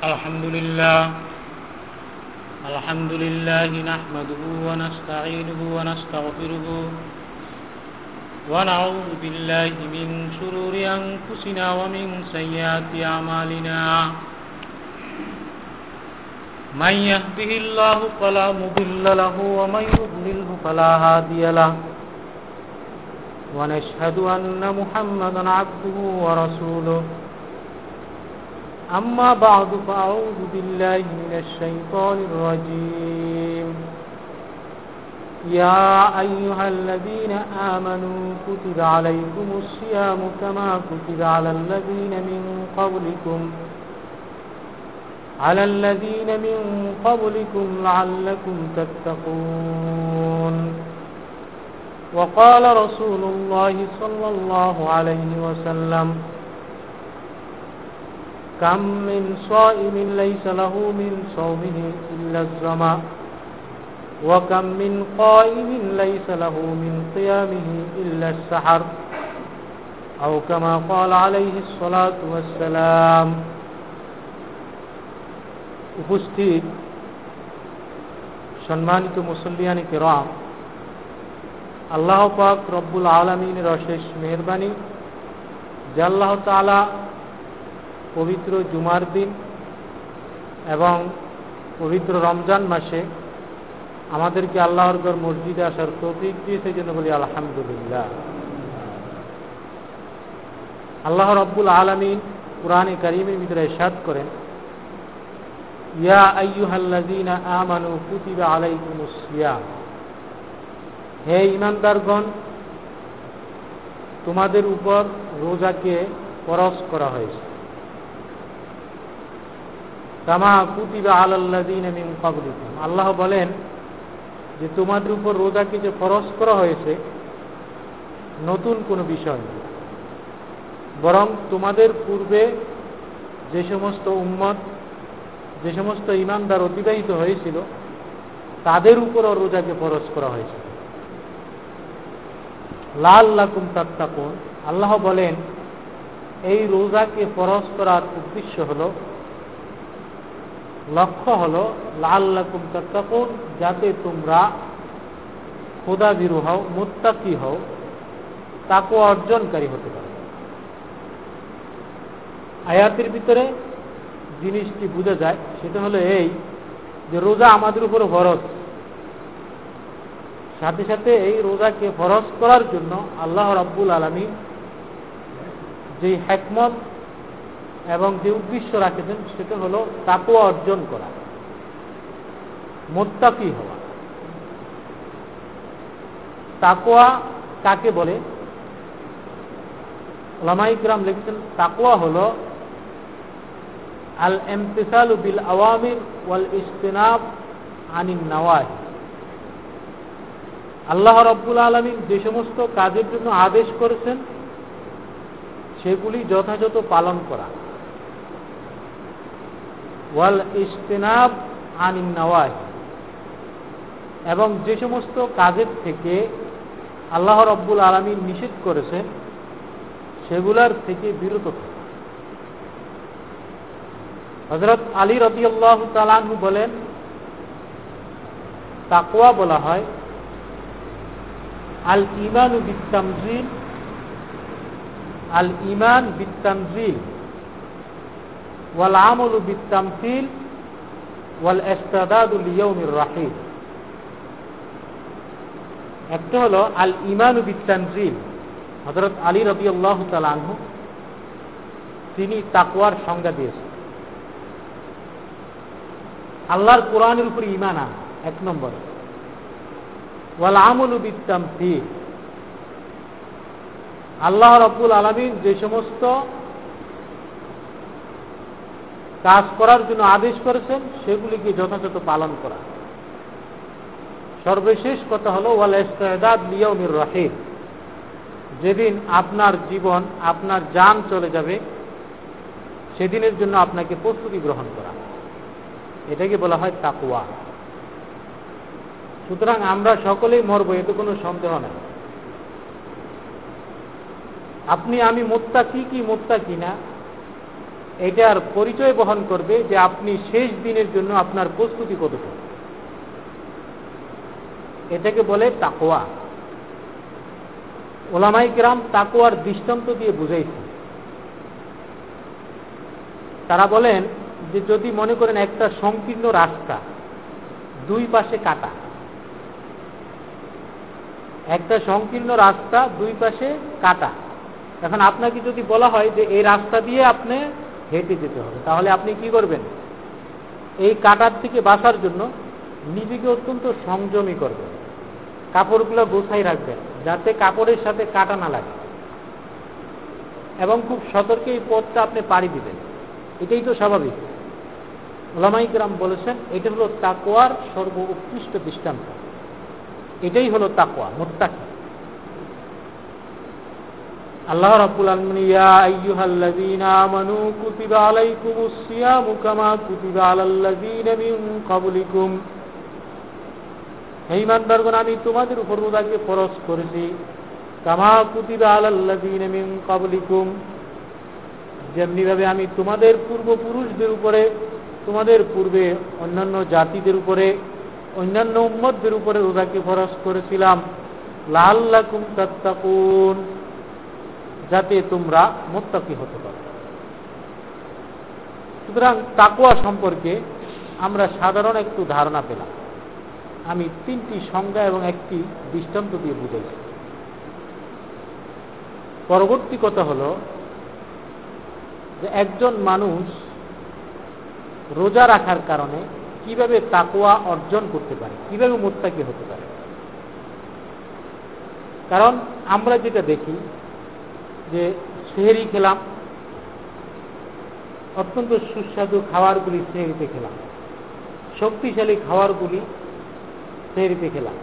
الحمد لله. الحمد لله نحمده ونستعينه ونستغفره. ونعوذ بالله من شرور أنفسنا ومن سيئات أعمالنا. من يهده الله فلا مضل له ومن يضلله فلا هادي له. ونشهد أن محمدا عبده ورسوله. أما بعد فأعوذ بالله من الشيطان الرجيم. يا أيها الذين آمنوا كتب عليكم الصيام كما كتب على الذين من قبلكم. على الذين من قبلكم لعلكم تتقون. وقال رسول الله صلى الله عليه وسلم كم من صائم ليس له من صومه إلا الزمى وكم من قائم ليس له من قيامه إلا السحر أو كما قال عليه الصلاة والسلام উপস্থিত সম্মানিত মুসল্লিয়ানি কেরাম আল্লাহ পাক রব্বুল আলমিনের অশেষ মেহরবানি যে আল্লাহ তালা পবিত্র জুমার দিন এবং পবিত্র রমজান মাসে আমাদেরকে আল্লাহর গর মসজিদে আসার তৌফিক দিয়েছে জন্য বলি আলহামদুলিল্লাহ। আল্লাহ রব্বুল আলমিন কোরআনে করিমের ভিতরে সাদ করেন, ইয়া আইয়ুহাল্লাযীনা আমানু কুতিবা আলাইকুমুস সিয়াম। হে ইমানদারগণ তোমাদের উপর রোজাকে পরশ করা হয়েছে। কামা কুতিবা আলাল্লাযীনা মিন ক্বাবলিকুম। আল্লাহ বলেন যে তোমাদের উপর রোজাকে যে ফরজ করা হয়েছে, নতুন কোনো বিষয় বরং তোমাদের পূর্বে যে সমস্ত উম্মত, যে সমস্ত ইমানদার অতিবাহিত হয়েছিল, তাদের উপরও রোজাকে ফরজ করা হয়েছে। লাল লাকুম তাত্তাকুন। আল্লাহ বলেন, এই রোজাকে ফরজ করার উদ্দেশ্য হল লক্ষ্য হল লাল লাকুম তাত্তাকুন, যাতে তোমরা খোদা বিরু হও, মুত্তাকি হও তাকে অর্জনকারী হতে পারো। আয়াতের ভিতরে জিনিসটি বোঝা যায়, সেটা হলো এই যে রোজা আমাদের উপর ফরজ। সাথে সাথে এই রোজাকে ফরজ করার জন্য আল্লাহ রাব্বুল আলমী যে হ্যাকমত এবং যে উদ্দেশ্য রাখেছেন সেটা হলো তাকুয়া অর্জন করা, মোত্তাকি হওয়া। তাকুয়া কাকে বলে? লামাইকরাম লিখেছেন তাকুয়া হলো আল এমতিসাল বিল আওয়ামির ওয়াল ইস্তেনাব আনিন নওয়াজ আল্লাহ রব্বুল আলমী যে সমস্ত কাজের জন্য আদেশ করেছেন, সেগুলি যথাযথ পালন করা। ওয়াল ইস্তেনাব আনিন নওয়াজ এবং যে সমস্ত কাজের থেকে আল্লাহ রব্বুল আলমী নিষেধ করেছেন, সেগুলার থেকে বিরত হজরত আলী রবি আল্লাহ তালানহু বলেন তাকোয়া বলা হয় আল ইমান বিত্তামজিল আল ইমান বিত্তামজিল ওয়াল আমল বিত্তামসিল ওয়াল এস্তাদাদুল ইয়ৌমির রাহিদ একটা হলো আল ইমান বিত্তামজিল হজরত আলী রবি আল্লাহ তালানহু তিনি তাকুয়ার সংজ্ঞা দিয়েছেন। আল্লাহর কোরআনের উপর ইমান আন, এক নম্বর। ওয়াল আমল বিত্তাম আল্লাহ রব্বুল আলমিন যে সমস্ত কাজ করার জন্য আদেশ করেছেন, সেগুলিকে যথাযথ পালন করা। সর্বশেষ কথা হলো, ওয়াল ইস্তেদাদ লিয়মির রাহিদ যেদিন আপনার জীবন, আপনার যান চলে যাবে, সেদিনের জন্য আপনাকে প্রস্তুতি গ্রহণ করা। এটাকে বলা হয় তাকুয়া সুতরাং আমরা সকলেই মরব, এতে কোনো সন্দেহ নাই। আপনি আমি মোত্তা কি কি মোত্তা কিনা এটার পরিচয় বহন করবে যে আপনি শেষ দিনের জন্য আপনার প্রস্তুতি কতটুকু। এটাকে বলে তাকোয়া ওলামাই গ্রাম তাকোয়ার দৃষ্টান্ত দিয়ে বুঝাইছে তারা বলেন যে যদি মনে করেন একটা সংকীর্ণ রাস্তা, দুই পাশে কাটা, একটা সংকীর্ণ রাস্তা দুই পাশে কাটা। এখন আপনাকে যদি বলা হয় যে এই রাস্তা দিয়ে আপনি হেঁটে যেতে হবে। তাহলে আপনি কি করবেন? এই কাটার থেকে বাঁচার জন্য নিজেকে অত্যন্ত সংযমী করবেন। কাপড়গুলো গোছাই রাখবেন, যাতে কাপড়ের সাথে কাটা না লাগে। এবং খুব সতর্কে এই পথটা আপনি পাড়ি দিবেন। এটাই তো স্বাভাবিক। ওলামাইকরাম বলেছেন, এটা হলো তাকোয়ার সর্ব উৎকৃষ্ট দৃষ্টান্ত। এটাই হলো তাকোয়া মোত্তাকি। আল্লাহ রাব্বুল আলামিন ইয়া আইয়ুহাল্লাযীনা আমানু কুতিবা আলাইকুমুস সিয়ামু কামা কুতিবা আলাল্লাযীনা মিন ক্বাবলিকুম। হে ইমানদারগণ আমি তোমাদের উপর রোজাকে ফরজ করেছি। কামা কুতিবা আলাল্লাযীনা মিন ক্বাবলিকুম। যেমনিভাবে আমি তোমাদের পূর্বপুরুষদের উপরে, তোমাদের পূর্বে অন্যান্য জাতিদের উপরে, অন্যান্য উম্মতদের উপরে রোজাকে ফরজ করেছিলাম। লাল্লাকুম তাত্তাকুন। যাতে তোমরা মোত্তাকি হতে পারো। সুতরাং তাকুয়া সম্পর্কে আমরা সাধারণ একটু ধারণা পেলাম। আমি তিনটি সংজ্ঞা এবং একটি দৃষ্টান্ত দিয়ে বুঝাইছি। পরবর্তী কথা হল যে একজন মানুষ রোজা রাখার কারণে কীভাবে তাকুয়া অর্জন করতে পারে, কীভাবে মোত্তাকি হতে পারে। কারণ আমরা যেটা দেখি যে সেহেরি খেলাম, অত্যন্ত সুস্বাদু খাবারগুলি সেহেরিতে খেলাম। শক্তিশালী খাবারগুলি সেহেরিতে খেলাম।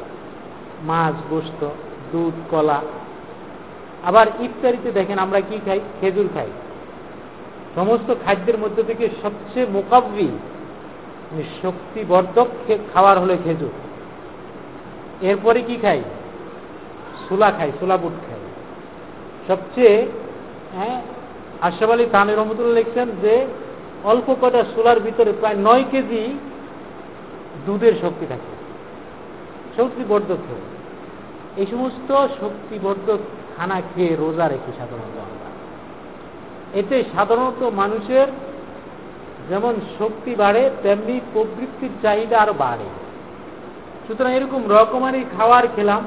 মাছ, গোস্ত, দুধ, কলা। আবার ইফতারিতে দেখেন আমরা কি খাই? খেজুর খাই। সমস্ত খাদ্যের মধ্যে থেকে সবচেয়ে মোকাবি মানে শক্তিবর্ধক খাবার হলো খেজুর। এরপরে কি খাই? সুলা খাই সুলা বুট খাই। সবচেয়ে হ্যাঁ আশরাফ আলী তানের রহমতুল্লাহ লিখছেন যে অল্প কটা সোলার ভিতরে প্রায় নয় কেজি দুধের শক্তি থাকে। শক্তিবর্ধক এই সমস্ত শক্তিবর্ধক খানা খেয়ে রোজা রেখে সাধারণত আমরা। এতে সাধারণত মানুষের যেমন শক্তি বাড়ে, তেমনি প্রবৃত্তির চাহিদা আরও বাড়ে। সুতরাং এরকম রকমারি খাবার খেলাম,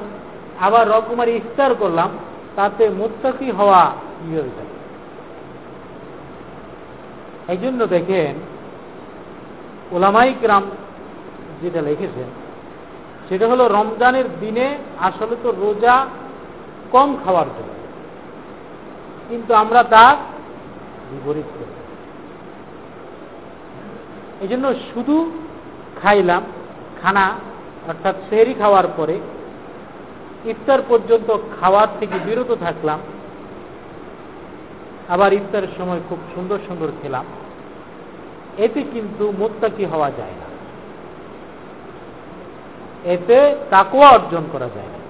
আবার রকমারি ইফতার করলাম তাতে মুত্তাকি হওয়া কীভাবে যাবে এই জন্য দেখেন ওলামাই গ্রাম যেটা লিখেছেন, সেটা হলো রমজানের দিনে আসলে তো রোজা কম খাওয়ার জন্য, কিন্তু আমরা তার বিপরীত করি। এই জন্য শুধু খাইলাম, খানা, অর্থাৎ সেহরি খাওয়ার পরে ইফতার পর্যন্ত খাওয়ার থেকে বিরত থাকলাম। আবার ইফতারের সময় খুব সুন্দর সুন্দর খেলাম। এতে কিন্তু মোত্তাকি হওয়া যায় না। এতে তাকুয়া অর্জন করা যায় না।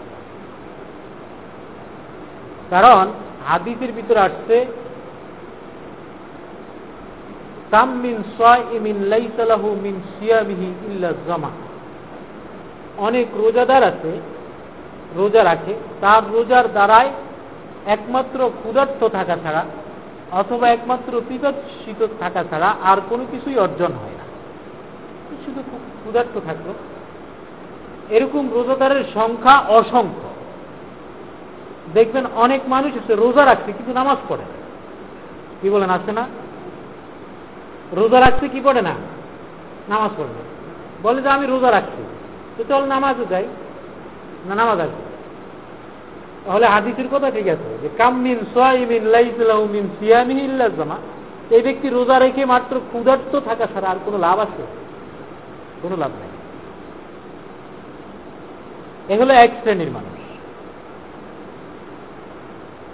কারণ হাদিসের ভিতরে আসছে অনেক রোজাদার আছে রোজা রাখে, তার রোজার দ্বারায় একমাত্র ক্ষুধার্থ থাকা ছাড়া অথবা একমাত্র শীত থাকা ছাড়া আর কোনো কিছুই অর্জন হয় না। শুধু ক্ষুধার্থ থাকল। এরকম রোজাদারের সংখ্যা অসংখ্য। দেখবেন অনেক মানুষ আছে রোজা রাখছে কিন্তু নামাজ পড়ে কি বলেন, আছে না? রোজা রাখছে কি পড়ে না? নামাজ পড়ে না। বলে যে আমি রোজা রাখছি। তো চল নামাজও যাই। না, নামাজ আসবে তাহলে হাদিসের কথা ঠিক আছে। যে কামিন সোয়াইমিন লাইসলাউমিন সিয়ামিন ইল্লাজামা এই ব্যক্তি রোজা রেখে মাত্র ক্ষুধার্ত থাকা ছাড়া আর কোনো লাভ আছে? কোনো লাভ নেই। এগুলো এক শ্রেণির মানুষ।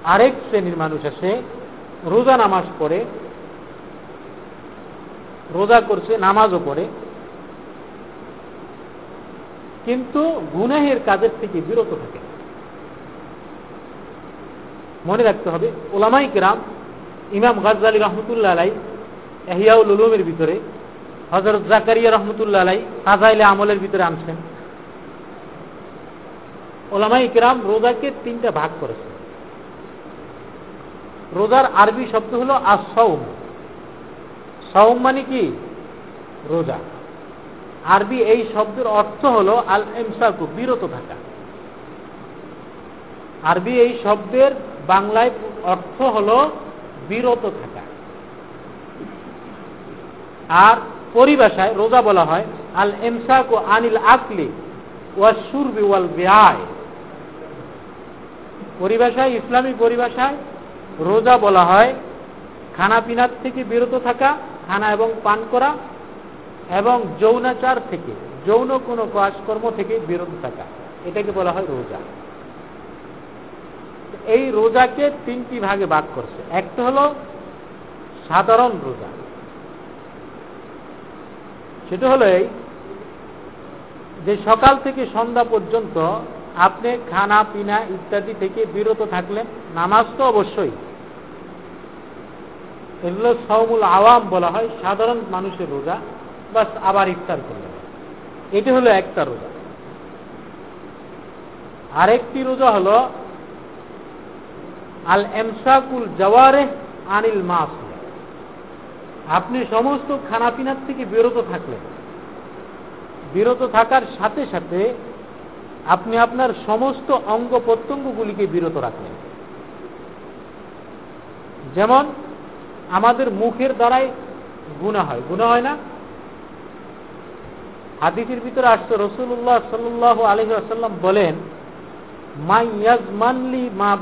আরেক শ্রেণির মানুষ আছে রোজা নামাজ পড়ে, রোজা করছে, নামাজও পড়ে। কিন্তু গুনাহের কাজের থেকে বিরত থাকে। মনে রাখতে হবে, ওলামাই কেরাম, ইমাম গাজ্জালি রহমতুল্লাহ আলাই এহিয়াউল উলুমের ভিতরে হজরত জাকারিয়া রহমতুল্লাহ আলাই আমলের ভিতরে আনছেন। ওলামাই কিরাম রোজাকে তিনটা ভাগ করেছে রোজার আরবি শব্দ হলো আসৌম সৌম মানে কি? রোজা। আরবি এই শব্দের অর্থ হলো আল এমসাকু বিরত থাকা। আরবি এই শব্দের বাংলায় অর্থ হলো বিরত থাকা। আর পরিভাষায় রোজা বলা হয় আল এমসাকু আনিল আকলি ওয়াসুরবি ওয়াল বেআয় পরিভাষায়, ইসলামী পরিভাষায় রোজা বলা হয় খানা পিনার থেকে বিরত থাকা, খানা এবং পান করা এবং যৌনাচার থেকে, যৌন কোনো কাজকর্ম থেকে বিরত থাকা, এটাকে বলা হয় রোজা। এই রোজাকে তিনটি ভাগে ভাগ করছে। একটা হলো সাধারণ রোজা। সেটা হলো এই যে সকাল থেকে সন্ধ্যা পর্যন্ত আপনি খানা, পিনা ইত্যাদি থেকে বিরত থাকলেন, নামাজ তো অবশ্যই। এগুলো সৌমুল আওয়াম বলা হয় সাধারণ মানুষের রোজা। বাস আবার ইফতার করলেন। এটি হলো একটা রোজা। আরেকটি রোজা হল আল এমসাকুল জওয়ারে আনিল মাস আপনি সমস্ত খানাপিনার থেকে বিরত থাকলেন। বিরত থাকার সাথে সাথে আপনি আপনার সমস্ত অঙ্গ প্রত্যঙ্গগুলিকে বিরত রাখলেন। যেমন আমাদের মুখের দ্বারাই গুণা হয়। গুণা হয় না? হাদিসের ভিতরে আসছে রসুল্লাহ সাল্লাহ আলহি আসাল্লাম বলেন মা ইয়াজমানলি মা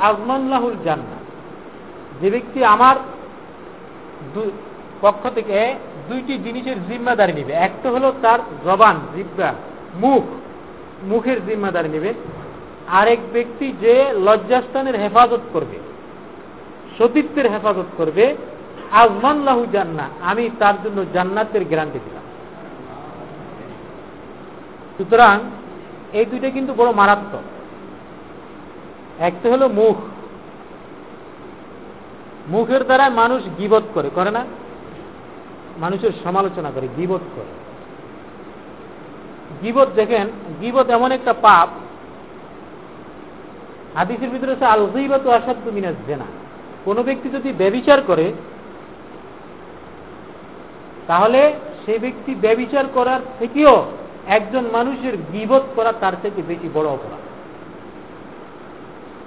আজমানলাহুল যে ব্যক্তি আমার পক্ষ থেকে দুইটি জিনিসের জিম্মাদারি নেবে। একটা হলো তার জবান, জিব্বা, মুখ, মুখের জিম্মাদারি নেবে। আরেক ব্যক্তি যে লজ্জাস্থানের হেফাজত করবে, সতীত্বের হেফাজত করবে আজমান লাহু জান্না আমি তার জন্য জান্নাতের গ্যারান্টি দিলাম। সুতরাং এই দুইটা কিন্তু বড় মারাত্মক। একটা হলো মুখ। মুখের দ্বারা মানুষ গিবত করে করে না? মানুষের সমালোচনা করে, গিবত করে। গিবত দেখেন, গিবত এমন একটা পাপ, হাদিসের ভিতরে হচ্ছে আল গিবত আসাদ্দু মিনাজ জেনা। কোনো ব্যক্তি যদি ব্যবিচার করে তাহলে সেই ব্যক্তি ব্যবিচার করার থেকেও একজন মানুষের গিবত করা তার থেকে বেশি বড় অপরাধ।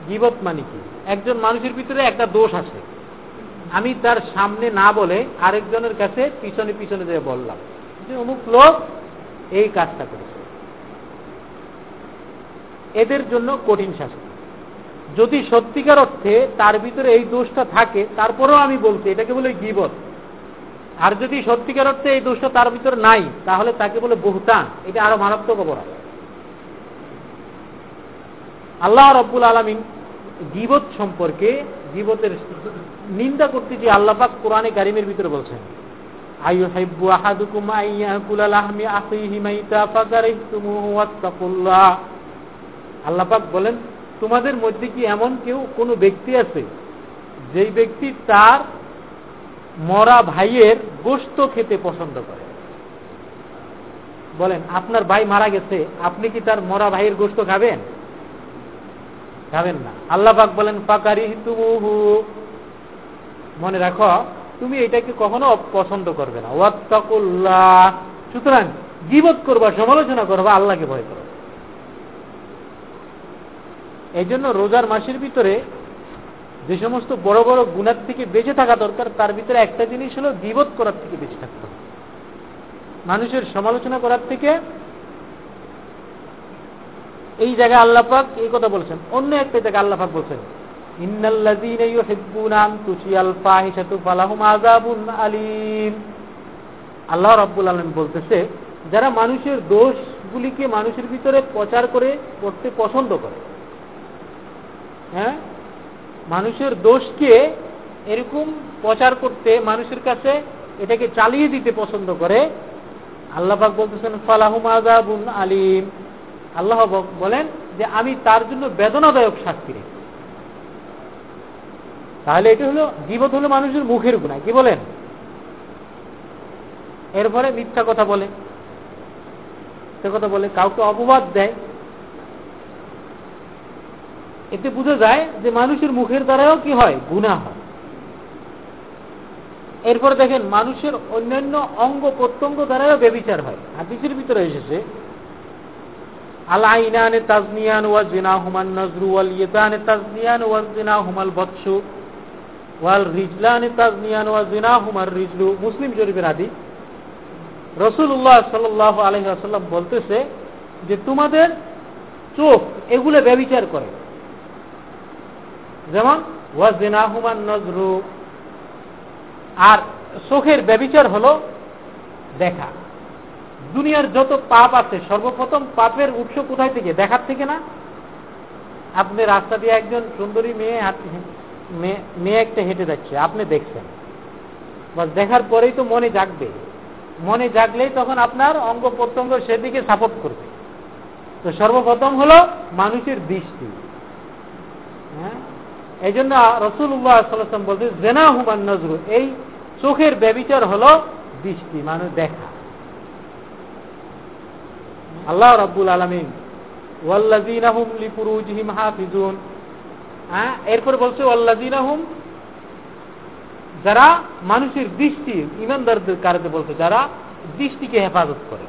গিবত মানে কি? একজন মানুষের ভিতরে একটা দোষ আছে। আমি তার সামনে না বলে আরেকজনের কাছে পিছনে পিছনে দিয়ে বললাম যে, অমুক লোক এই কাজটা করেছে। এদের জন্য কঠিন শাস্তি। যদি সত্যিকার অর্থে তার ভিতরে এই দোষটা থাকে, তারপরেও আমি বলছি, এটাকে বলে গিবত। আর যদি সত্যিকার অর্থে এই দোষটা তার ভিতরে নাই, তাহলে তাকে বলে বহুতান। এটা আরও মারাত্মক অপরাধ। আল্লাহ রব্বুল আলমিন গিবত সম্পর্কে গিবতের নিন্দা করতে যে আল্লাপাক কোরআনে কারিমের ভিতরে বলছেন আল্লাপাক বলেন, তোমাদের মধ্যে কি এমন কেউ কোনো ব্যক্তি আছে, যেই ব্যক্তি তার মরা ভাইয়ের গোস্ত খেতে পছন্দ করে। বলেন, আপনার ভাই মারা গেছে, আপনি কি তার মরা ভাইয়ের গোস্ত খাবেন? খাবেন না। আল্লাপাক বলেন পাকারি তুমুহু মনে রাখো, তুমি এটাকে কখনো পছন্দ করবে না। ওয়াত্তাকুল্লাহ। সুতরাং জীবত করবা, সমালোচনা করবা, আল্লাহকে ভয় করো। এই জন্য রোজার মাসের ভিতরে যে সমস্ত বড় বড় গুণার থেকে বেঁচে থাকা দরকার, তার ভিতরে একটা জিনিস হলো বিবোধ করার থেকে বেঁচে থাকতে হবে। মানুষের সমালোচনা করার থেকে এই জায়গায় আল্লাপাক এই কথা বলছেন। অন্য একটা জায়গায় আল্লাপাক বলছেন আল্লাহ রব্বুল আলম বলতেছে, যারা মানুষের দোষগুলিকে মানুষের ভিতরে প্রচার করে, করতে পছন্দ করে। হ্যাঁ? মানুষের দোষকে এরকম প্রচার করতে মানুষের কাছে এটাকে চালিয়ে দিতে পছন্দ করে আল্লাহাক বলতেছেন, ফালাহুম আজাবুন আলিম। আল্লাহ বলেন যে, আমি তার জন্য বেদনাদায়ক শাস্তি রেখে তাহলে এটা হলো জীবত হলো মানুষের মুখের গুণা কি বলেন? এরপরে মিথ্যা কথা বলে। সে কথা বলে, কাউকে অপবাদ দেয়। এতে বোঝা যায় যে মানুষের মুখের দ্বারাও কি হয়? গুণা হয়। এরপরে দেখেন, মানুষের অন্যান্য অঙ্গ প্রত্যঙ্গ দ্বারাও বেবিচার হয়। হাদিসের ভিতরে এসেছে আল আইনানে তাজনিয়ান ওয়া জিনা হুমান নজরু ওয়াল তাজনিয়ান ওয়া জিনা হুমাল ওয়াল রিজলানে তাজনিয়ান ওয়া জিনা হুমার রিজলু। মুসলিম শরীফের হাদিস। রসুল্লাহ সাল আলহাম বলতেছে যে, তোমাদের চোখ এগুলো ব্যবচার করে। যেমন ওয়াজিনাহুমান নজরু। আর চোখের ব্যবচার হলো দেখা। দুনিয়ার যত পাপ আছে, সর্বপ্রথম পাপের উৎস কোথায় থেকে? দেখার থেকে না? আপনি রাস্তা দিয়ে একজন সুন্দরী মেয়ে মেয়ে একটা হেঁটে যাচ্ছে, আপনি দেখছেন। দেখার পরেই তো মনে জাগবে। মনে জাগলেই তখন আপনার অঙ্গ প্রত্যঙ্গ সেদিকে সাপোর্ট করবে। তো সর্বপ্রথম হলো মানুষের দৃষ্টি। হ্যাঁ? এই জন্য রসুল্লাহ সাল্লাম বলছে জেনা হুমান নজরু এই চোখের ব্যবিচার হলো দৃষ্টি মানুষ দেখা। আল্লাহ রব্বুল আলমিন ওয়াল্লাজিনাহুম লিপুরুজহিম হাফিজুন। হ্যাঁ এরপরে বলছে ওয়াল্লাজিনাহুম যারা মানুষের দৃষ্টি, ইমানদারদের কারণে বলছে, যারা দৃষ্টিকে হেফাজত করে।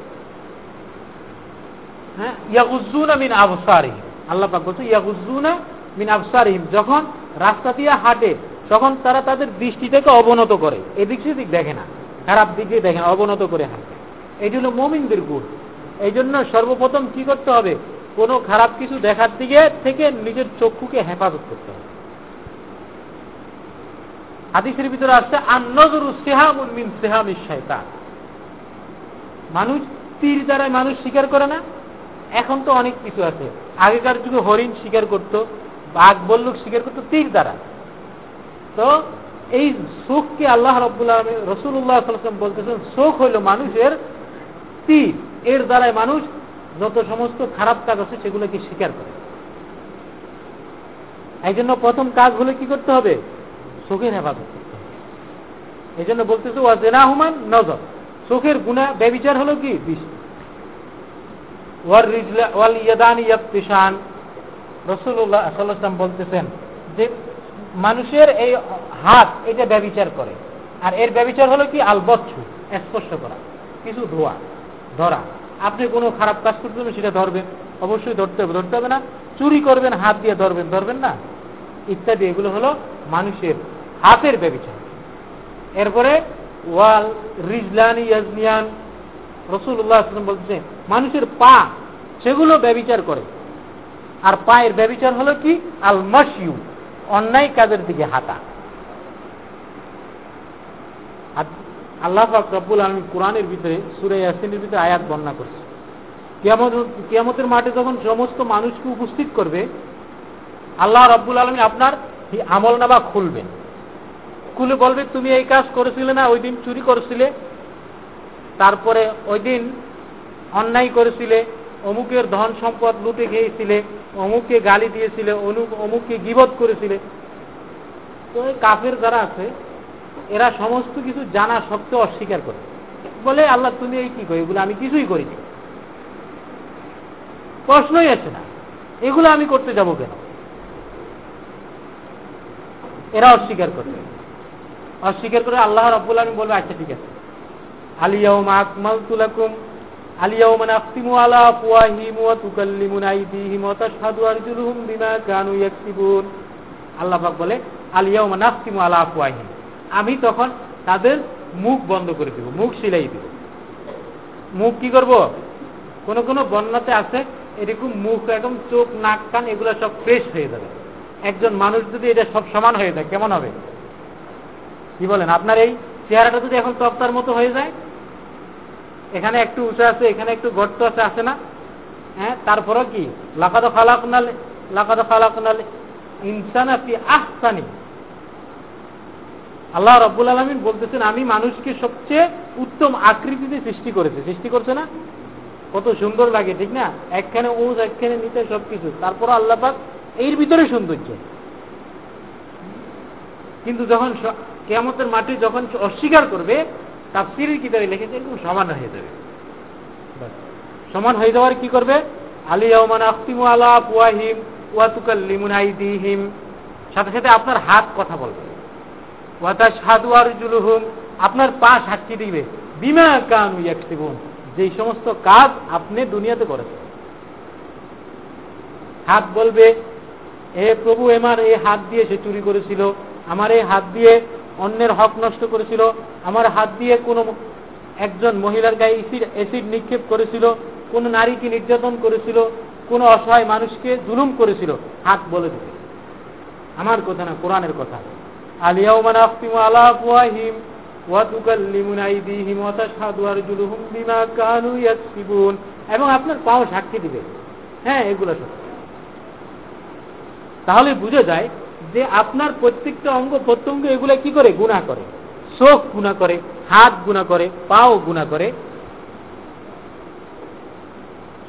হ্যাঁ ইয়াগুজুনা মিন আবসারিহিম। আল্লাহ পাক বলছে ইয়াগুজুনা মিন আবসারিহিম যখন রাস্তা দিয়ে হাঁটে, তখন তারা তাদের দৃষ্টিটাকে অবনত করে। এদিক সেদিক দেখে না, খারাপ দিকে দেখে না, অবনত করে হাঁটে। এই জন্য মমিনদের গুণ। এই জন্য সর্বপ্রথম কি করতে হবে? কোনো খারাপ কিছু দেখার দিকে থেকে নিজের চক্ষুকে হেফাজত করতে হবে। হাদিসের ভিতরে আসছে, আন্নজরু সেহামুন মিন সেহামি শয়তান। মানুষ তীর দ্বারাই মানুষ শিকার করে না? এখন তো অনেক কিছু আছে। আগেকার যুগে হরিণ শিকার করত বাঘ বল্লুক শিকার করতো তীর দ্বারা। তো এই শোককে আল্লাহ রব্বুল্লাহ রসুল্লাহ বলতেছেন, শোক হইল মানুষের তীর এর দ্বারাই মানুষ যত সমস্ত খারাপ কাজ আছে সেগুলোকে স্বীকার করে। এই জন্য প্রথম কাজ হলে কি করতে হবে? চোখের হেফাজত করতে হবে। এই জন্য বলতেছে ওয়াজেনা হুমান নজর। চোখের গুণা ব্যবচার হলো কি? দৃষ্টি ওয়াল ইয়াদান ইয়াবতিশান রসুল্লাহ সাল্লাম বলতেছেন যে মানুষের এই হাত, এটা ব্যবচার করে। আর এর ব্যবচার হলো কি? আলবচ্ছু স্পর্শ করা, কিছু ধোয়া, ধরা। আপনি কোনো খারাপ কাজ করতে সেটা ধরবেন। অবশ্যই ধরতে হবে ধরতে হবে না। চুরি করবেন, হাত দিয়ে ধরবেন ধরবেন না। ইত্যাদি, এগুলো হলো মানুষের হাতের ব্যবচার এরপরে, ওয়াল রিজলানি ইয়াজনিয়ান রসুল্লাহ বলছে মানুষের পা, সেগুলো ব্যবচার করে। আর পায়ের ব্যবচার হলো কি? আল মাসিউ অন্যায় কাজের দিকে হাঁটা। আল্লাহ রব্বুল আলমী কোরআনের ভিতরে, সুরে ইয়াসিনের ভিতরে আয়াত বর্ণনা করছে। কিয়ামতের মাঠে যখন সমস্ত মানুষকে উপস্থিত করবে, আল্লাহ রব্বুল আলমী আপনার আমল নামা খুলবেন। খুলে বলবে, তুমি এই কাজ করেছিলে না, ওই দিন চুরি করেছিলে। তারপরে ওই দিন অন্যায় করেছিলে অমুকের ধন সম্পদ লুটে খেয়েছিলে, অমুককে গালি দিয়েছিলে অমুককে গিবত করেছিলে। তো কাফের যারা আছে, এরা সমস্ত কিছু জানা সত্ত্বেও অস্বীকার করে। বলে, আল্লাহ, তুমি এই কি করি? এগুলো আমি কিছুই করিনি। প্রশ্নই আছে না, এগুলো আমি করতে যাব কেন? এরা অস্বীকার করবে অস্বীকার করে আল্লাহ রব্বুল আমি বলব আচ্ছা ঠিক আছে। আলিয়াউম আকমাল তুলাকুম আলা আফওয়াহিম ওয়া তুকাল্লিমুনা আইদিহিম ওয়া তাশহাদু আরজুলুহুম বিমা কানু ইয়াকসিবুন আল্লাহ পাক বলে আলিয়াউম নাখতিমু আলা আফওয়াহিম আমি তখন তাদের মুখ বন্ধ করে দিব, মুখ সিলাই দিব। মুখ কি করব? কোন কোন বন্যাতে আছে, এরকম মুখ, একদম চোখ, নাক, কান, এগুলো সব ফ্রেশ হয়ে যাবে। একজন মানুষ যদি এটা সব সমান হয়ে যায়, কেমন হবে? কি বলেন? আপনার এই চেহারাটা যদি এখন তপ্তার মতো হয়ে যায় এখানে একটু উঁচু আছে, এখানে একটু গর্ত আছে আছে না? হ্যাঁ তারপরও কি? লাকাদ খালাকুনাল লাকাদ খালাকুনাল ইনসান আপনি আহসানি। আল্লাহ রব্বুল আলমিন বলতেছেন, আমি মানুষকে সবচেয়ে উত্তম আকৃতিতে সৃষ্টি করেছে। সৃষ্টি করছে না? কত সুন্দর লাগে, ঠিক না? একখানে উঁচ, একখানে নিতে সবকিছু। তারপর আল্লাহ পাক এর ভিতরে সৌন্দর্য। কিন্তু যখন কেয়ামতের মাটি যখন অস্বীকার করবে তার সিরির কিতাবে লিখেছে এরকম সমান হয়ে যাবে। সমান হয়ে যাওয়ার কি করবে? আলিয়াউমান আখতিমু আলা পুয়াহিম ওয়াতুকাল্লিমুন আইদিহিম। সাথে সাথে আপনার হাত কথা বলবে। ওয়াতা সাধু আর জুলুহুম আপনার পা সাক্ষী দিবে। বিমা কান ইয়াকসিবুন যে সমস্ত কাজ আপনি দুনিয়াতে করেছেন। হাত বলবে, এ প্রভু এমার এই হাত দিয়ে সে চুরি করেছিল। আমার এই হাত দিয়ে অন্যের হক নষ্ট করেছিল, আমার হাত দিয়ে কোনো একজন মহিলার গায়ে এসিড অ্যাসিড নিক্ষেপ করেছিল, কোন নারীকে নির্যাতন করেছিল, কোন অসহায় মানুষকে জুলুম করেছিল, হাত বলে দিবে আমার কথা না, কোরআনের কথা। আলিয়াউমান আফতিমু আলা আফওয়াহিম ওয়া তুকাল্লিমুনা আইদিহিম ওয়া তাশহাদু আরজুলুহুম বিমা কানু ইয়াকসিবুন। এবং আপনার পাও সাক্ষী দিবে। হ্যাঁ এগুলো সব তাহলে বুঝে যায় যে আপনার প্রত্যেকটা অঙ্গ প্রত্যঙ্গ এগুলো কি করে? গুণা করে। চোখ গুণা করে, হাত গুণা করে, পাও গুণা করে।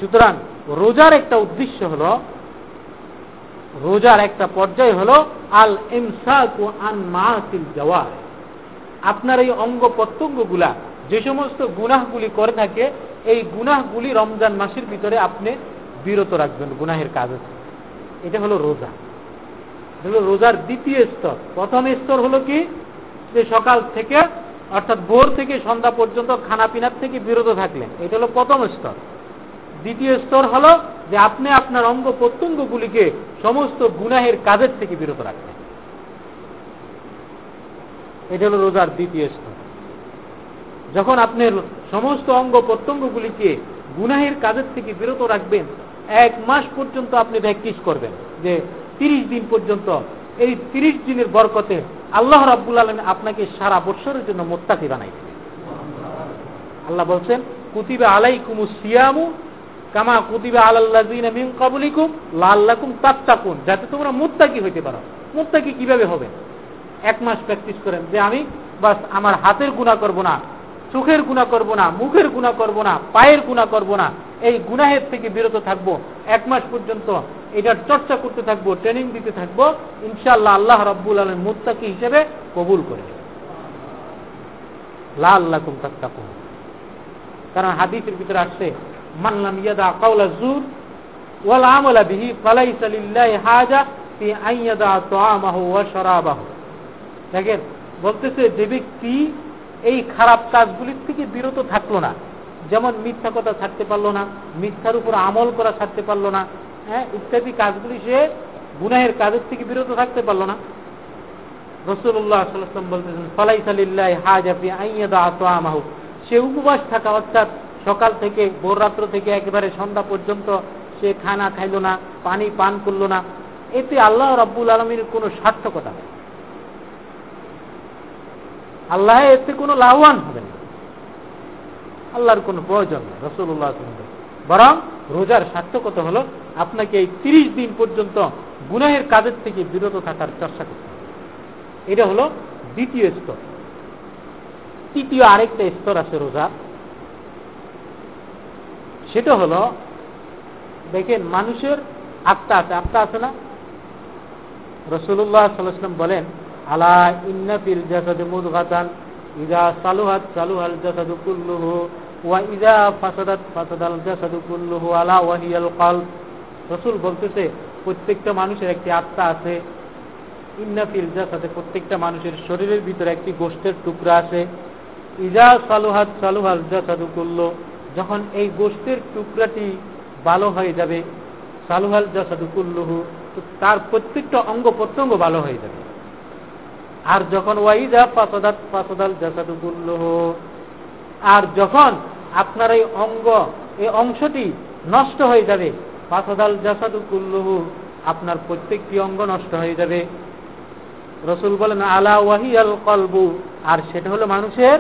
সুতরাং রোজার একটা উদ্দেশ্য হল, রোজার একটা পর্যায় হল আল এমসাকু আন মাহতিল জওয়ার। আপনার এই অঙ্গ প্রত্যঙ্গগুলা, যে সমস্ত গুনাহগুলি করে থাকে, এই গুনাহগুলি রমজান মাসের ভিতরে আপনি বিরত রাখবেন, গুনাহের কাজ এটা হলো রোজা। রোজার দ্বিতীয় স্তর। প্রথম স্তর হলো কি? যে সকাল থেকে, অর্থাৎ ভোর থেকে সন্ধ্যা পর্যন্ত খানা পিনার থেকে বিরত থাকলেন। এটা হলো প্রথম স্তর। দ্বিতীয় স্তর হলো যে আপনি আপনার অঙ্গ প্রত্যঙ্গগুলিকে সমস্ত গুনাহের কাজের থেকে বিরত রাখবেন এটা হলো রোজার দ্বিতীয় স্তর। যখন আপনি সমস্ত অঙ্গ প্রত্যঙ্গগুলিকে গুনাহের কাজের থেকে বিরত রাখবেন, এক মাস পর্যন্ত আপনি প্র্যাকটিস করবেন যে তিরিশ দিন পর্যন্ত, এই তিরিশ দিনের বরকতে আল্লাহ রাব্বুল আলম আপনাকে সারা বৎসরের জন্য মোত্তাকি বানাই আল্লাহ বলছেন, কুতিবে আলাই কুমু সিয়ামু কামা কুতিবে আলাল্লাজিন মিন কাবুলিকুম লাল্লাকুম তাত্তাকুন। যাতে তোমরা মুত্তাকি হইতে পারো। মুত্তাকি কীভাবে হবে? এক মাস প্র্যাকটিস করেন যে আমি বাস আমার হাতের গুণা করব না, চোখের গুণা করব না, মুখের গুণা করব না, পায়ের গুণা করব না এই গুনাহের থেকে বিরত থাকব, এক মাস পর্যন্ত এটার চর্চা করতে থাকব ট্রেনিং দিতে থাকব ইনশাল্লাহ আল্লাহ রব্বুল আলম মুত্তাকি হিসেবে কবুল করে লা আল্লাহ কুম কারণ হাদিসের ভিতরে আসছে মানলাম ইয়াদা কাউলা জুর ওয়াল আমলা বিহি ফালাইসা লিল্লাহি হাজা ফি আইয়াদা তাআমাহু ওয়া শারাবাহু। দেখেন, বলতেছে যে ব্যক্তি এই খারাপ কাজগুলির থেকে বিরত থাকল না। যেমন মিথ্যা কথা ছাড়তে পারল না, মিথ্যার উপর আমল করা ছাড়তে পারল না হ্যাঁ ইত্যাদি কাজগুলি সে গুনাহের কাজের থেকে বিরত থাকতে পারল না। রসুল্লাহ বলতেছেন ফলাই সালিল্লাহ হাজাফি আইয়াদা আতোয়ামাহু সে উপবাস থাকা অর্থাৎ সকাল থেকে, ভোর রাত্র থেকে একেবারে সন্ধ্যা পর্যন্ত সে খানা খাইল না, পানি পান করল না। এতে আল্লাহ রব্বুল আলমীর কোনো সার্থকতা নেই। আল্লাহ এতে কোনো লাভবান হবে না। আল্লাহর কোনো প্রয়োজন নেই রসুল্লাহ বরং রোজার সার্থকতা হলো আপনাকে এই তিরিশ দিন পর্যন্ত গুনাহের কাজের থেকে বিরত থাকার চর্চা করতে হবে। এটা হলো দ্বিতীয় স্তর। তৃতীয় আরেকটা স্তর আছে রোজা। সেটা হলো, দেখেন মানুষের আত্মা আছে আত্মা আছে না? রসুল্লাহ সাল্লাম বলেন, আলা ইন্নাফিল জাসাদে মুদগাতান ইদা সালুহাত সালুহাল জাসাদু কুল্লুহু ওয়া ইদা ফাসাদাত ফাসাদাল জাসাদু কুল্লুহু আলা ওয়াহিয়াল কলব। রসুল বলতেছে, প্রত্যেকটা মানুষের একটি আত্মা আছে। ইন্নাফিল জাসাদে, প্রত্যেকটা মানুষের শরীরের ভিতরে একটি গোষ্ঠের টুকরা আছে। ইজা সালুহাত সালুহাল জাসাদু কুল্লু, যখন এই গোষ্ঠের টুকরাটি ভালো হয়ে যাবে, সালুহাল জাসাদু কুল্লুহু তার প্রত্যেকটা অঙ্গ প্রত্যঙ্গ ভালো হয়ে যাবে। আর যখন ওয়াইদা ফাসাদাত ফাসাদাল জাসাদু কুল্লুহু আর যখন আপনার এই অঙ্গ, এই অংশটি নষ্ট হয়ে যাবে, ফাসাদাল জাসাদু কুল্লুহু, আপনার প্রত্যেকটি অঙ্গ নষ্ট হয়ে যাবে। রসুল বলেন, আলা ওয়াহিয়াল কলবু আর সেটা হলো মানুষের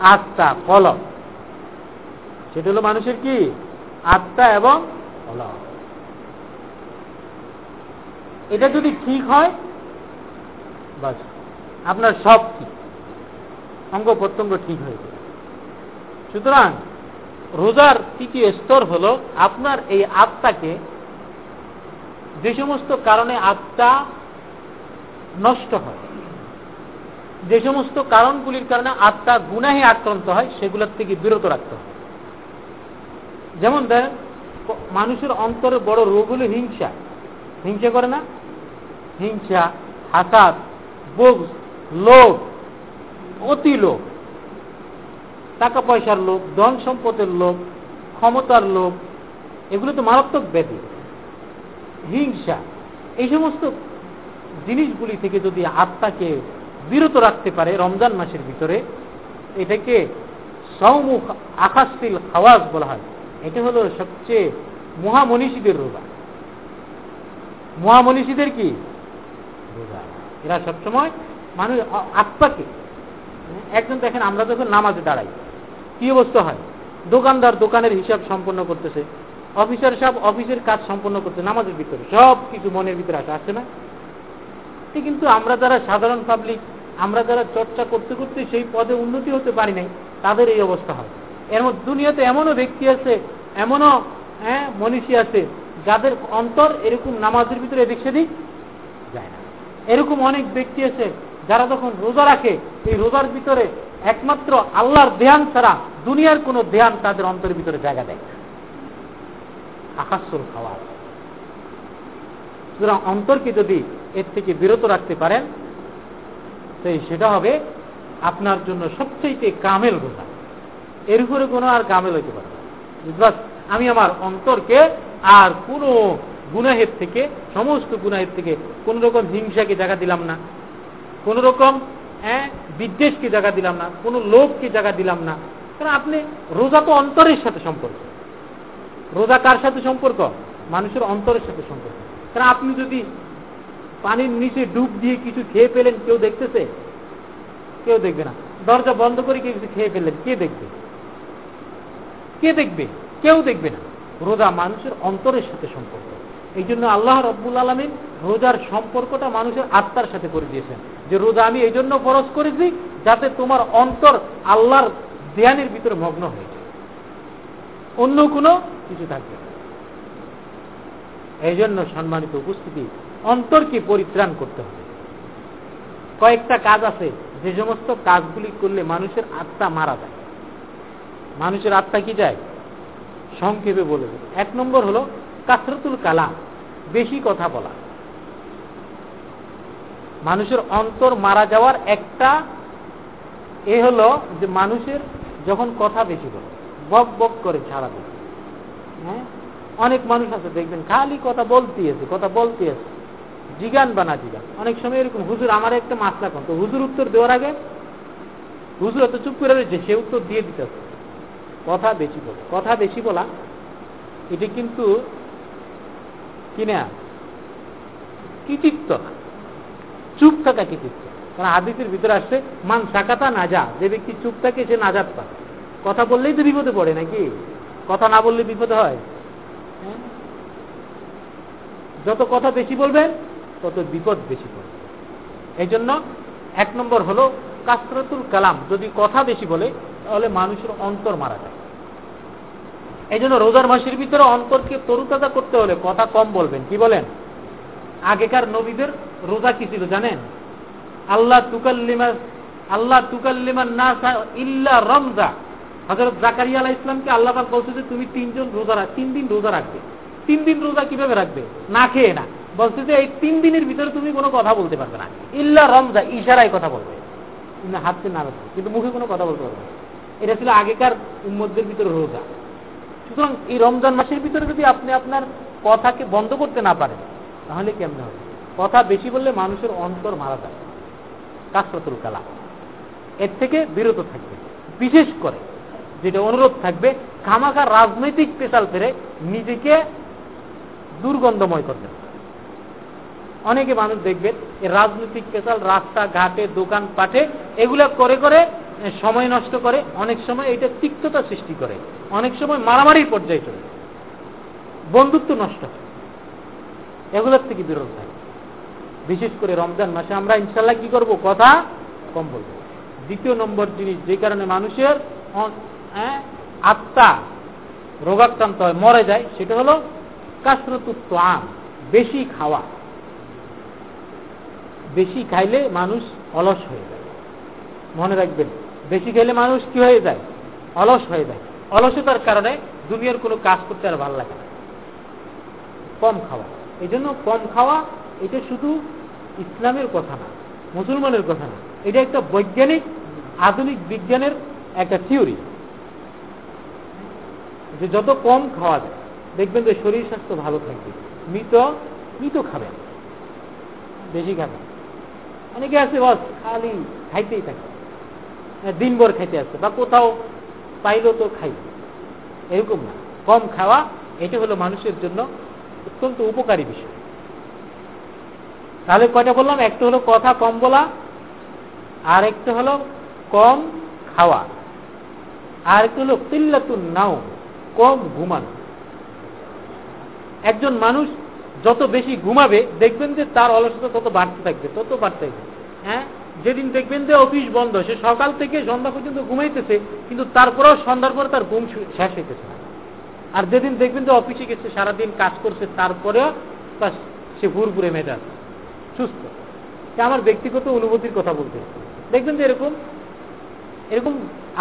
আত্মা কলম সেটা হলো মানুষের কি? আত্মা এবং কলম এটা যদি ঠিক হয়, বাস, আপনার সব ঠিক। অঙ্গ প্রত্যঙ্গ ঠিক হয়ে যাবে। সুতরাং রোজার তৃতীয় স্তর হল আপনার এই আত্মাকে যে সমস্ত কারণে আত্মা নষ্ট হয়, যে সমস্ত কারণগুলির কারণে আত্মা গুনাহে আক্রান্ত হয়, সেগুলোর থেকে বিরত রাখতে হয় যেমন দেন মানুষের অন্তরে বড় রোগ হলো হিংসা। হিংসা করে না? হিংসা, হাসাদ বোগ লোভ অতি লোভ টাকা পয়সার লোভ ধন সম্পদের লোভ, ক্ষমতার লোভ, এগুলো তো মারাত্মক ব্যাধি। হিংসা, এই সমস্ত জিনিসগুলি থেকে যদি আত্মাকে বিরত রাখতে পারে রমজান মাসের ভিতরে, এটাকে সৌমুখ আকাশিল খাওয়াজ বলা হয়। এটা হলো সবচেয়ে মহামনীষীদের রোজা। মহামনীষীদের কি? রোজা। এরা সবসময় মানুষ আত্মাকে একজন দেখেন, আমরা যখন নামাজে দাঁড়াই, কি অবস্থা হয়? দোকানদার দোকানের হিসাব সম্পন্ন করতেছে, অফিসার সব অফিসের কাজ সম্পন্ন করতে নামাজের ভিতরে, সব কিছু মনের ভিতরে আসে আসছে না? কিন্তু আমরা যারা সাধারণ পাবলিক আমরা যারা চর্চা করতে করতে সেই পদে উন্নতি হতে পারি নাই, তাদের এই অবস্থা হয়। এর মধ্যে দুনিয়াতে এমনও ব্যক্তি আছে, এমনও হ্যাঁ মনীষী আছে, যাদের অন্তর এরকম নামাজের ভিতরে এদিক সেদিক যায় না। এরকম অনেক ব্যক্তি আছে যারা যখন রোজা রাখে, এই রোজার ভিতরে একমাত্র আল্লাহর ধ্যান ছাড়া দুনিয়ার কোন ধ্যান তাদের অন্তরের ভিতরে জায়গা দেয় আকাশর খাওয়া সুতরাং অন্তরকে যদি এর থেকে বিরত রাখতে পারেন তো সেটা হবে আপনার জন্য সবচেয়ে কামেল রোজা। এর উপরে কোনো আর কামেল হইতে পারে আমি আমার অন্তরকে আর কোনো গুনাহের থেকে, সমস্ত গুনাহের থেকে কোন রকম হিংসাকে জায়গা দিলাম না। কোন রকম হ্যাঁ বিদ্বেষকে জায়গা দিলাম না, কোনো লোভকে জায়গা দিলাম না। কারণ আপনি রোজা তো অন্তরের সাথে সম্পর্ক। রোজা কার সাথে সম্পর্ক? মানুষের অন্তরের সাথে সম্পর্ক। কারণ আপনি যদি পানির নিচে ডুব দিয়ে কিছু খেয়ে পেলেন কেউ দেখতেছে? কেউ দেখবে না। দরজা বন্ধ করে কেউ কিছু খেয়ে ফেললেন, কে দেখবে? কে দেখবে? কেউ দেখবে না। রোজা মানুষের অন্তরের সাথে সম্পর্ক। এই জন্য আল্লাহ রব্বুল আলমিন রোজার সম্পর্কটা মানুষের আত্মার সাথে করে দিয়েছেন। যে রোজা আমি এই জন্য ফরজ করেছি যাতে তোমার অন্তর আল্লাহর ধ্যানের ভিতরে মগ্ন হয়েছে অন্য কোনো কিছু থাকবে এই জন্য সম্মানিত উপস্থিতি, অন্তরকে পরিত্রাণ করতে হবে। কয়েকটা কাজ আছে, যে সমস্ত কাজগুলি করলে মানুষের আত্মা মারা যায়। মানুষের আত্মা কি যায়? সংক্ষেপে বলে এক নম্বর হলো কাসরতুল কালাম, বেশি কথা বলা। মানুষের অন্তর মারা যাওয়ার একটা এ হলো যে মানুষের যখন কথা বেশি বলে, বক বক করে ছাড়া দেবে হ্যাঁ? অনেক মানুষ আছে, দেখবেন খালি কথা বলতে আছে কথা বলতে আছে জিগান বা না জিগান। অনেক সময় এরকম, হুজুর, আমার একটা মাসলা কম তো হুজুর উত্তর দেওয়ার আগে, হুজুর এত চুপ করে রয়েছে, সে উত্তর দিয়ে দিতে কথা বেশি বলা, কথা বেশি বলা, এটি কিন্তু কিনা কৃতিত্ব না চুপ থাকা কৃতিত্ব। কারণ আদিতের ভিতরে আসছে, মান সাকাতা না যা ব্যক্তি চুপ থাকে, সে নাজাত পায়। কথা বললেই তো বিপদে পড়ে নাকি? কথা না বললে বিপদে হয়। হ্যাঁ? যত কথা বেশি বলবেন, তত বিপদ বেশি পড়বে। এই জন্য এক নম্বর হলো কাসরতুল কালাম। যদি কথা বেশি বলে, তাহলে মানুষের অন্তর মারা যায়। এই জন্য রোজার মাসের ভিতরে অন্তরকে তরুতাজা করতে হলে কথা কম বলবেন। কি বলেন? আগেকার নবীদের রোজা কি ছিল জানেন? আল্লাহ তুকাল্লিমা আল্লাহ তুকাল্লিমান না ইল্লা রমজা। হজরত জাকারিয়া আলাহ ইসলামকে আল্লাহ পাক বলছে যে, তুমি তিনজন রোজা তিন দিন রোজা রাখবে। তিন দিন রোজা কীভাবে রাখবে? না খেয়ে না। বলছে যে, এই তিন দিনের ভিতরে তুমি কোনো কথা বলতে পারবে না। ইল্লা রমজা, ইশারায় কথা বলবে। হাতকে না কিন্তু মুখে কোনো কথা বলতে পারবে এটা ছিল আগেকার উম্মদের ভিতরে রোজা। সুতরাং এই রমজান মাসের ভিতরে যদি আপনি আপনার কথাকে বন্ধ করতে না পারেন, তাহলে কেমনে হবে? কথা বেশি বললে মানুষের অন্তর মারা যায়। কাসরতুল কালা এর থেকে বিরত থাকবে। বিশেষ করে যেটা অনুরোধ থাকবে, খামাখা রাজনৈতিক পেশাল ফেরে নিজেকে দুর্গন্ধময় করবে অনেকে মানুষ দেখবেন রাজনৈতিক পেশাল রাস্তা ঘাটে দোকান পাঠে এগুলা করে করে সময় নষ্ট করে, অনেক সময় এটা তিক্ততা সৃষ্টি করে। অনেক সময় মারামারির পর্যায়ে চলে বন্ধুত্ব নষ্ট হয়। এগুলোর থেকে বিরত থাকে। বিশেষ করে রমজান মাসে আমরা ইনশাল্লাহ কি করব? কথা কম বলব। দ্বিতীয় নম্বর জিনিস যে কারণে মানুষের আত্মা রোগাক্রান্ত হয়, মরে যায়, সেটা হলো কাসরতুত্ব আম বেশি খাওয়া। বেশি খাইলে মানুষ অলস হয়ে যায়। মনে রাখবেন বেশি খেলে মানুষ কি হয়ে যায়? অলস হয়ে যায়। অলসতার কারণে দুনিয়ার কোনো কাজ করতে আর ভালো লাগে না। কম খাওয়া। এই জন্য কম খাওয়া, এটা শুধু ইসলামের কথা না, মুসলমানের কথা না, এটা একটা বৈজ্ঞানিক, আধুনিক বিজ্ঞানের একটা থিওরি। যে যত কম খাওয়া যায়, দেখবেন যে শরীর স্বাস্থ্য ভালো থাকবে। মৃত মৃত খাবেন বেশি খাবেন অনেকে আছে, বস, খালি খাইতেই থাকে। দিনভর খাইতে আসছে। বা কোথাও পাইল তো খাই। এরকম না। কম খাওয়া, এটা হলো মানুষের জন্য অত্যন্ত উপকারী বিষয়। তাহলে কয়টা বললাম? একটা হলো কথা কম বলা আর একটা হলো কম খাওয়া। আর একটা হলো পিল্লাতুন নাও কম ঘুমানো। একজন মানুষ যত বেশি ঘুমাবে, দেখবেন যে তার অলসতা তত বাড়তে থাকবে, তত বাড়তে থাকবে। হ্যাঁ? যেদিন দেখবেন যে অফিস বন্ধ, সে সকাল থেকে সন্ধ্যা পর্যন্ত ঘুমাইতেছে, কিন্তু তারপরেও সন্ধ্যার পরে তার ঘুম শেষ হইতেছে আর যেদিন দেখবেন যে অফিসে গেছে, সারাদিন কাজ করছে, তারপরেও সে ভুরপুরে মেজাজ। সুস্থ। আমার ব্যক্তিগত অনুভূতির কথা বলতে দেখবেন যে এরকম এরকম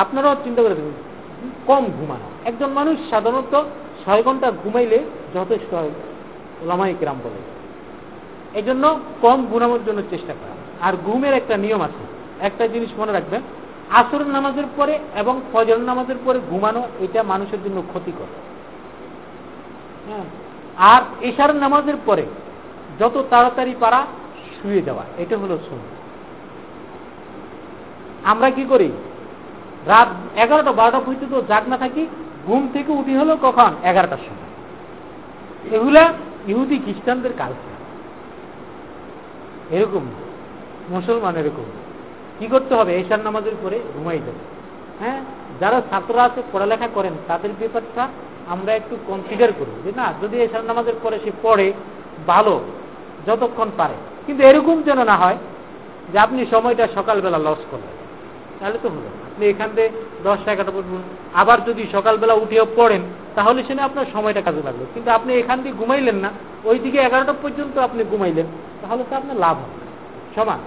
আপনারাও চিন্তা করে দেখবেন কম ঘুমানো। একজন মানুষ সাধারণত ছয় ঘণ্টা ঘুমাইলে যথেষ্ট হয় ওলামাই কিরাম বলে এই জন্য কম ঘুমানোর জন্য চেষ্টা করা। আর ঘুমের একটা নিয়ম আছে। একটা জিনিস মনে রাখবেন আসর নামাজের পরে এবং ফজর নামাজের পরে ঘুমানো এটা মানুষের জন্য ক্ষতিকর। হ্যাঁ? আর এশার নামাজের পরে যত তাড়াতাড়ি পারা শুয়ে যাওয়া, এটা হলো শুন আমরা কি করি? রাত এগারোটা, বারোটা পর্যন্ত জাগ না থাকি, ঘুম থেকে উঠি হলো কখন? এগারোটার সময়। এগুলা ইহুদি খ্রিস্টানদের কালচার এরকম মুসলমান এরকম কি করতে হবে? এশার নামাজের পরে ঘুমাই যাবে হ্যাঁ? যারা ছাত্ররা আছে, পড়ালেখা করেন, তাদের ব্যাপারটা আমরা একটু কনসিডার করি যে না, যদি এশার নামাজের পরে সে পড়ে, ভালো, যতক্ষণ পারে। কিন্তু এরকম যেন না হয় যে আপনি সময়টা সকালবেলা লস করলেন। তাহলে তো হলো আপনি এখান থেকে দশটা এগারোটা পর্যন্ত আবার যদি সকালবেলা উঠেও পড়েন, তাহলে সেখানে আপনার সময়টা কাজে লাগবে কিন্তু আপনি এখান দিয়ে ঘুমাইলেন না ওই দিকে এগারোটা পর্যন্ত আপনি ঘুমাইলেন, তাহলে তো আপনার লাভ হবে সমান।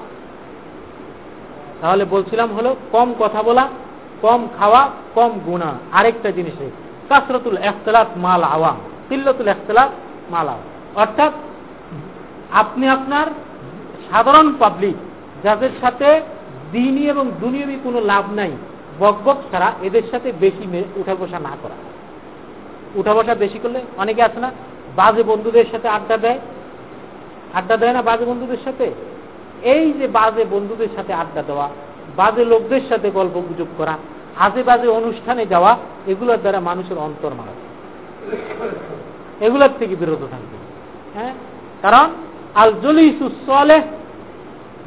তাহলে বলছিলাম হলো কম কথা বলা, কম খাওয়া, কম গুণা। আরেকটা জিনিসে কাসরতুল এখতলাফ মাল আওয়াম তিল্লতুল এখতলাফ মাল আওয়াম অর্থাৎ আপনি আপনার সাধারণ পাবলিক যাদের সাথে দিনই এবং দুনিয়াবি কোনো লাভ নাই, বকবক ছাড়া এদের সাথে বেশি উঠা বসা না করা। উঠা বসা বেশি করলে অনেকে আছে না, বাজে বন্ধুদের সাথে আড্ডা দেয়। আড্ডা দেয় না বাজে বন্ধুদের সাথে? এই যে বাজে বন্ধুদের সাথে আড্ডা দেওয়া, বাজে লোকদের সাথে গল্প গুজব করা আজে বাজে অনুষ্ঠানে যাওয়া, এগুলোর দ্বারা মানুষের অন্তর মারা এগুলোর থেকে বিরত থাকবে। হ্যাঁ? কারণ আল জলিসুসলে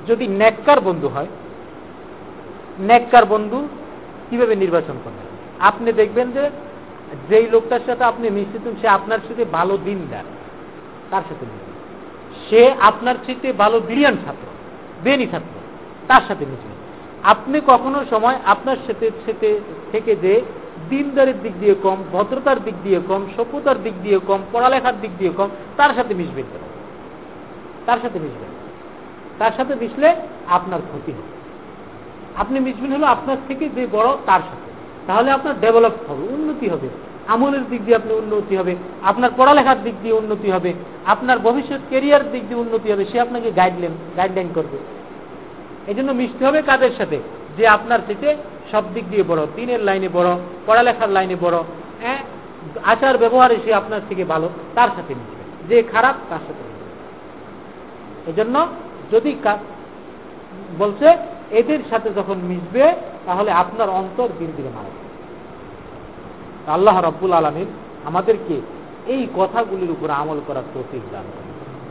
যদি নেককার বন্ধু হয়, নেককার বন্ধু কীভাবে নির্বাচন করবেন আপনি দেখবেন যে যেই লোকটার সাথে আপনি মিশিত সে আপনার সাথে ভালো দিন দেন তার সাথে সে আপনার সাথে ভালো বিরিয়ান ছাত্র। বেনি ছাত্র তার সাথে মিশবেন আপনি কখনো সময় আপনার সাথে সাথে থেকে যে দিনদারের দিক দিয়ে কম, ভদ্রতার দিক দিয়ে কম, সভ্যতার দিক দিয়ে কম, পড়ালেখার দিক দিয়ে কম, তার সাথে মিশবেন তার সাথে মিশবেন তার সাথে মিশলে আপনার ক্ষতি হবে। আপনি মিশবেন হলো আপনার থেকে যে বড়, তার সাথে। তাহলে আপনার ডেভেলপ হবে, উন্নতি হবে। আমলের দিক দিয়ে আপনি উন্নতি হবে, আপনার পড়ালেখার দিক দিয়ে উন্নতি হবে, আপনার ভবিষ্যৎ কেরিয়ার দিক দিয়ে উন্নতি হবে, সে আপনাকে গাইডলাইন গাইডলাইন করবে। এই জন্য মিশতে হবে কাদের সাথে? যে আপনার থেকে সব দিক দিয়ে বড়, তিনের লাইনে বড়, পড়ালেখার লাইনে বড় হ্যাঁ? আচার ব্যবহারে সে আপনার থেকে ভালো, তার সাথে মিশবে। যে খারাপ, তার সাথে এই জন্য যদি বলছে, এদের সাথে যখন মিশবে, তাহলে আপনার অন্তর দিন দিনে মারা আল্লাহ রব্বুল আলমিন আমাদেরকে এই কথাগুলির উপর আমল করার তৌফিক দান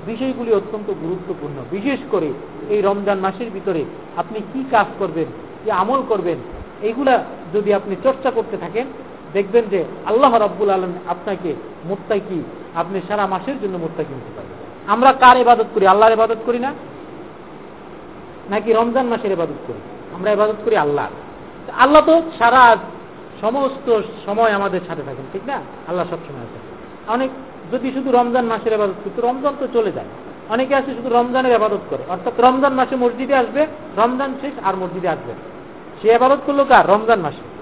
বিষয়গুলি অত্যন্ত গুরুত্বপূর্ণ। বিশেষ করে এই রমজান মাসের ভিতরে আপনি কি কাজ করবেন, কি আমল করবেন এইগুলা যদি আপনি চর্চা করতে থাকেন, দেখবেন যে আল্লাহ রব্বুল আলম আপনাকে মোত্তাকি, আপনি সারা মাসের জন্য মোত্তাকি নিতে পারবেন আমরা কার ইবাদত করি? আল্লাহর ইবাদত করি না? নাকি রমজান মাসের ইবাদত করি? আমরা ইবাদত করি আল্লাহ আল্লাহ তো সারা সমস্ত সময় আমাদের সাথে থাকেন, ঠিক না? আল্লাহ সবসময় আছে। অনেক, যদি শুধু রমজান মাসের আবাদত করতো, রমজান তো চলে যায়। অনেকে আছে শুধু রমজানের আবাদত করে। অর্থাৎ রমজান মাসে মসজিদে আসবে, রমজান শেষ আর মসজিদে আসবে। সে আবাদত করল কার? রমজান মাসে।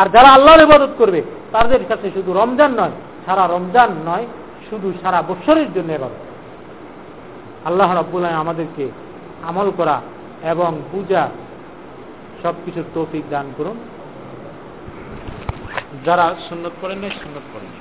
আর যারা আল্লাহর ইবাদত করবে, তাদের কাছে শুধু রমজান নয়, সারা রমজান নয়, শুধু সারা বৎসরের জন্য এবার আল্লাহ রব্বুল আমাদেরকে আমল করা এবং পূজা সবকিছুর তৌফিক দান করুন। যারা সুন্নত করেন নাই সুন্নত করেন